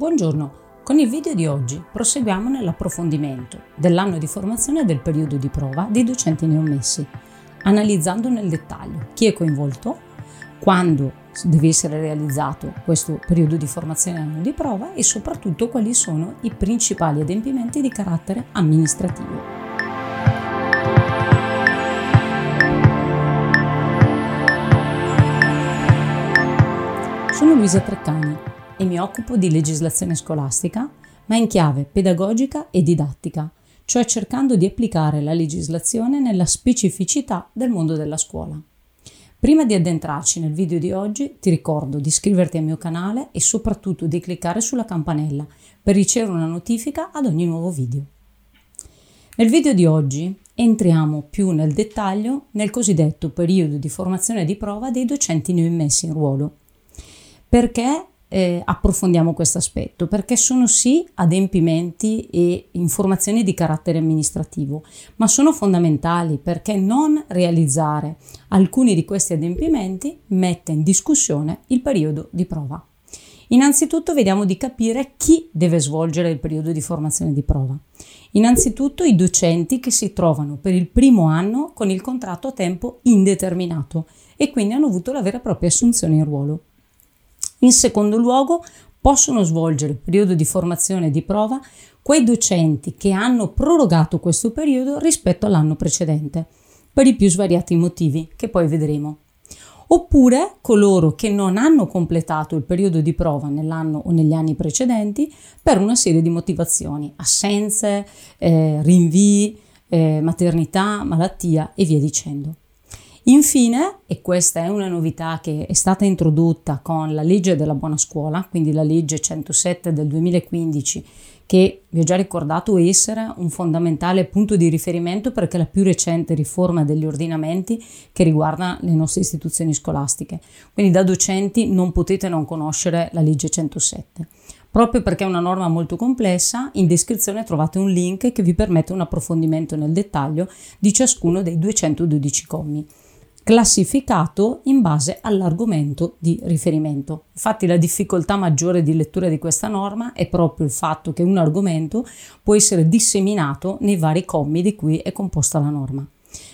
Buongiorno, con il video di oggi proseguiamo nell'approfondimento dell'anno di formazione e del periodo di prova dei docenti neommessi, analizzando nel dettaglio chi è coinvolto, quando deve essere realizzato questo periodo di formazione e anno di prova e soprattutto quali sono i principali adempimenti di carattere amministrativo. Sono Luisa Treccani e mi occupo di legislazione scolastica, ma in chiave pedagogica e didattica, cioè cercando di applicare la legislazione nella specificità del mondo della scuola. Prima di addentrarci nel video di oggi, ti ricordo di iscriverti al mio canale e soprattutto di cliccare sulla campanella per ricevere una notifica ad ogni nuovo video. Nel video di oggi entriamo più nel dettaglio nel cosiddetto periodo di formazione di prova dei docenti neoimmessi in ruolo. Perché eh, approfondiamo questo aspetto perché sono sì adempimenti e informazioni di carattere amministrativo, ma sono fondamentali perché non realizzare alcuni di questi adempimenti mette in discussione il periodo di prova. Innanzitutto vediamo di capire chi deve svolgere il periodo di formazione di prova. Innanzitutto i docenti che si trovano per il primo anno con il contratto a tempo indeterminato e quindi hanno avuto la vera e propria assunzione in ruolo. In secondo luogo, possono svolgere il periodo di formazione e di prova quei docenti che hanno prorogato questo periodo rispetto all'anno precedente, per i più svariati motivi che poi vedremo. Oppure coloro che non hanno completato il periodo di prova nell'anno o negli anni precedenti per una serie di motivazioni, assenze, eh, rinvii, eh, maternità, malattia e via dicendo. Infine, e questa è una novità che è stata introdotta con la legge della buona scuola, quindi la legge 107 del 2015, che vi ho già ricordato essere un fondamentale punto di riferimento perché è la più recente riforma degli ordinamenti che riguarda le nostre istituzioni scolastiche. Quindi da docenti non potete non conoscere la legge 107. Proprio perché è una norma molto complessa, in descrizione trovate un link che vi permette un approfondimento nel dettaglio di ciascuno dei 212 commi classificato in base all'argomento di riferimento. Infatti la difficoltà maggiore di lettura di questa norma è proprio il fatto che un argomento può essere disseminato nei vari commi di cui è composta la norma.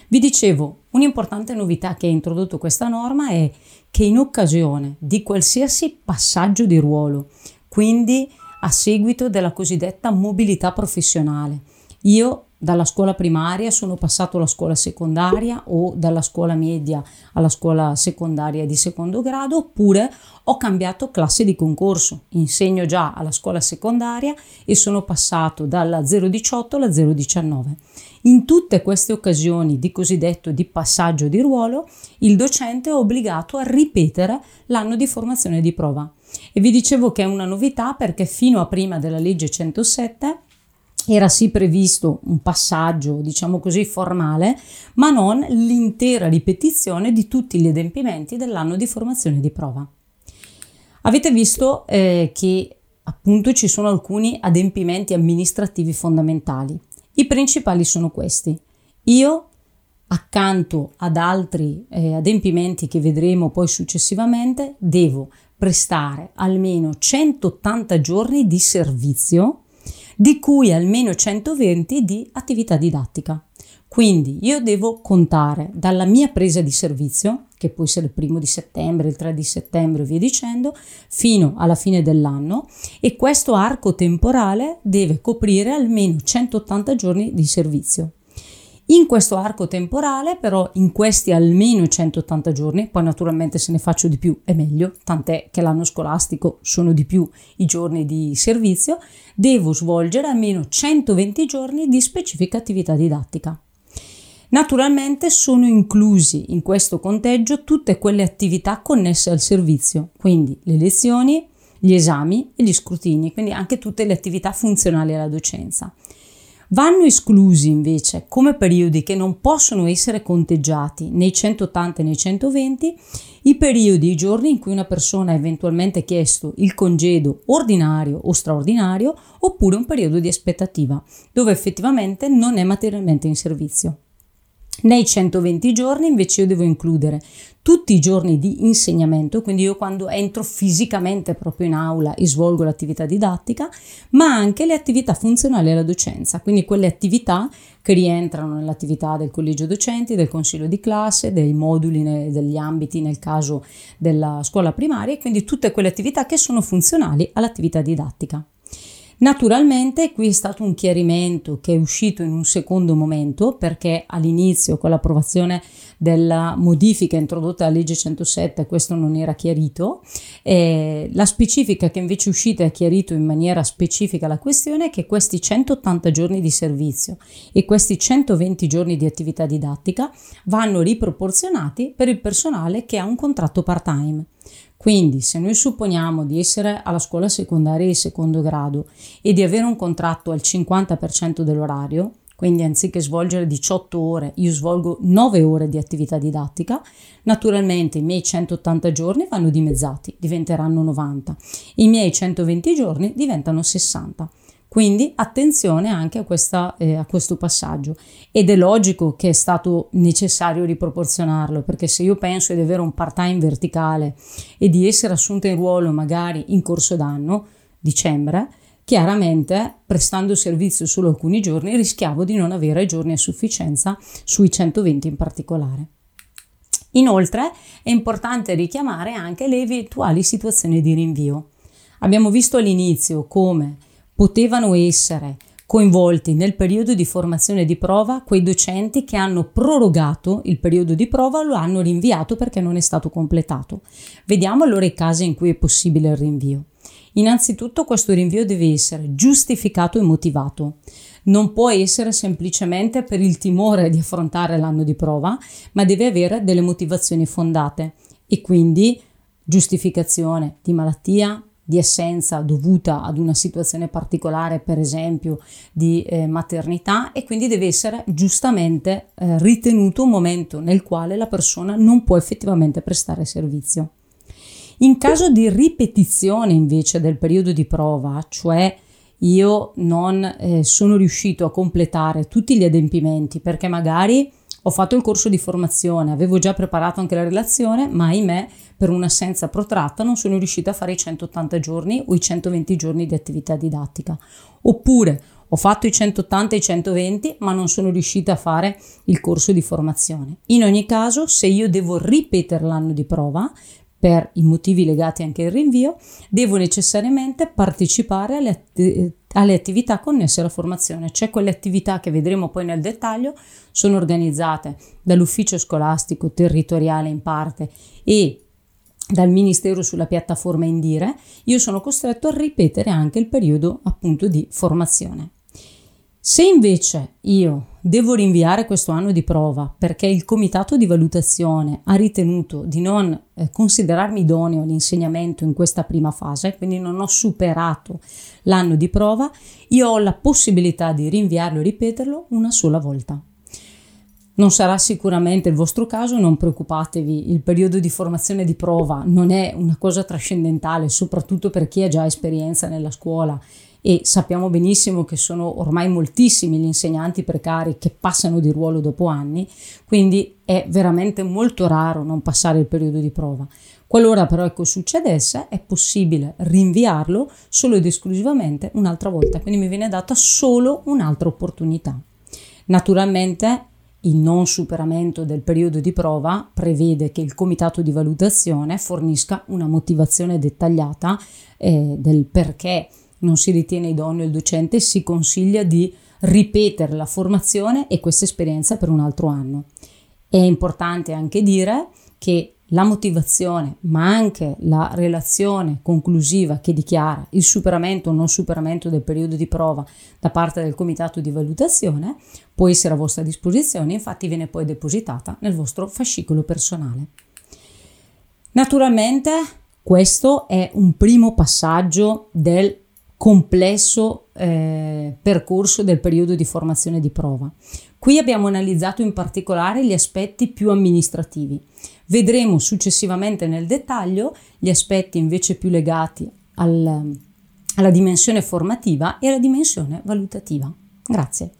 Vi dicevo, un'importante novità che ha introdotto questa norma è che in occasione di qualsiasi passaggio di ruolo, quindi a seguito della cosiddetta mobilità professionale, io dalla scuola primaria sono passato alla scuola secondaria o dalla scuola media alla scuola secondaria di secondo grado oppure ho cambiato classe di concorso. Insegno già alla scuola secondaria e sono passato dalla 018 alla 019. In tutte queste occasioni di cosiddetto di passaggio di ruolo, il docente è obbligato a ripetere l'anno di formazione di prova. E vi dicevo che è una novità perché fino a prima della legge 107 era sì previsto un passaggio, diciamo così, formale, ma non l'intera ripetizione di tutti gli adempimenti dell'anno di formazione di prova. Avete visto eh, che appunto ci sono alcuni adempimenti amministrativi fondamentali. I principali sono questi. Io, accanto ad altri eh, adempimenti che vedremo poi successivamente, devo prestare almeno 180 giorni di servizio di cui almeno 120 di attività didattica. Quindi io devo contare dalla mia presa di servizio, che può essere il primo di settembre, il 3 di settembre e via dicendo, fino alla fine dell'anno e questo arco temporale deve coprire almeno 180 giorni di servizio. In questo arco temporale, però, in questi almeno 180 giorni, poi naturalmente se ne faccio di più è meglio, tant'è che l'anno scolastico sono di più i giorni di servizio, devo svolgere almeno 120 giorni di specifica attività didattica. Naturalmente sono inclusi in questo conteggio tutte quelle attività connesse al servizio, quindi le lezioni, gli esami e gli scrutini, quindi anche tutte le attività funzionali alla docenza. Vanno esclusi invece come periodi che non possono essere conteggiati nei 180 e nei 120 i periodi, i giorni in cui una persona ha eventualmente chiesto il congedo ordinario o straordinario oppure un periodo di aspettativa dove effettivamente non è materialmente in servizio. Nei 120 giorni invece io devo includere tutti i giorni di insegnamento, quindi io quando entro fisicamente proprio in aula e svolgo l'attività didattica, ma anche le attività funzionali alla docenza, quindi quelle attività che rientrano nell'attività del collegio docenti, del consiglio di classe, dei moduli, degli ambiti nel caso della scuola primaria e quindi tutte quelle attività che sono funzionali all'attività didattica. Naturalmente qui è stato un chiarimento che è uscito in un secondo momento perché all'inizio con l'approvazione della modifica introdotta alla legge 107 questo non era chiarito. Eh, la specifica che invece è uscita ha chiarito in maniera specifica la questione è che questi 180 giorni di servizio e questi 120 giorni di attività didattica vanno riproporzionati per il personale che ha un contratto part-time. Quindi se noi supponiamo di essere alla scuola secondaria di secondo grado e di avere un contratto al 50% dell'orario, quindi anziché svolgere 18 ore, io svolgo 9 ore di attività didattica, naturalmente i miei 180 giorni vanno dimezzati, diventeranno 90, i miei 120 giorni diventano 60. Quindi attenzione anche a, questa, eh, a, questo passaggio ed è logico che è stato necessario riproporzionarlo perché se io penso di avere un part-time verticale e di essere assunta in ruolo magari in corso d'anno, dicembre, chiaramente prestando servizio solo alcuni giorni rischiavo di non avere giorni a sufficienza sui 120 in particolare. Inoltre è importante richiamare anche le eventuali situazioni di rinvio. Abbiamo visto all'inizio come potevano essere coinvolti nel periodo di formazione di prova quei docenti che hanno prorogato il periodo di prova lo hanno rinviato perché non è stato completato. Vediamo allora i casi in cui è possibile il rinvio. Innanzitutto questo rinvio deve essere giustificato e motivato. Non può essere semplicemente per il timore di affrontare l'anno di prova, ma deve avere delle motivazioni fondate e quindi giustificazione di malattia, di essenza dovuta ad una situazione particolare, per esempio di eh, maternità, e quindi deve essere giustamente eh, ritenuto un momento nel quale la persona non può effettivamente prestare servizio. In caso di ripetizione invece del periodo di prova, cioè io non eh, sono riuscito a completare tutti gli adempimenti perché magari ho fatto il corso di formazione, avevo già preparato anche la relazione, ma ahimè per un'assenza protratta non sono riuscita a fare i 180 giorni o i 120 giorni di attività didattica. Oppure ho fatto i 180 e i 120, ma non sono riuscita a fare il corso di formazione. In ogni caso, se io devo ripetere l'anno di prova, per i motivi legati anche al rinvio, devo necessariamente partecipare alle, att- alle, attività connesse alla formazione, cioè quelle attività che vedremo poi nel dettaglio sono organizzate dall'ufficio scolastico territoriale in parte e dal Ministero sulla piattaforma Indire, io sono costretto a ripetere anche il periodo appunto di formazione. Se invece io devo rinviare questo anno di prova perché il comitato di valutazione ha ritenuto di non eh, considerarmi idoneo all'insegnamento in questa prima fase, quindi non ho superato l'anno di prova, io ho la possibilità di rinviarlo e ripeterlo una sola volta. Non sarà sicuramente il vostro caso, non preoccupatevi, il periodo di formazione di prova non è una cosa trascendentale, soprattutto per chi ha già esperienza nella scuola e sappiamo benissimo che sono ormai moltissimi gli insegnanti precari che passano di ruolo dopo anni, quindi è veramente molto raro non passare il periodo di prova. Qualora però ecco succedesse, è possibile rinviarlo solo ed esclusivamente un'altra volta, quindi mi viene data solo un'altra opportunità. Naturalmente il non superamento del periodo di prova prevede che il comitato di valutazione fornisca una motivazione dettagliata eh, del perché non si ritiene idoneo il docente, si consiglia di ripetere la formazione e questa esperienza per un altro anno. È importante anche dire che la motivazione, ma anche la relazione conclusiva che dichiara il superamento o non superamento del periodo di prova da parte del comitato di valutazione può essere a vostra disposizione, infatti viene poi depositata nel vostro fascicolo personale. Naturalmente questo è un primo passaggio del complesso eh, percorso del periodo di formazione di prova. Qui abbiamo analizzato in particolare gli aspetti più amministrativi. Vedremo successivamente nel dettaglio gli aspetti invece più legati al, alla dimensione formativa e alla dimensione valutativa. Grazie.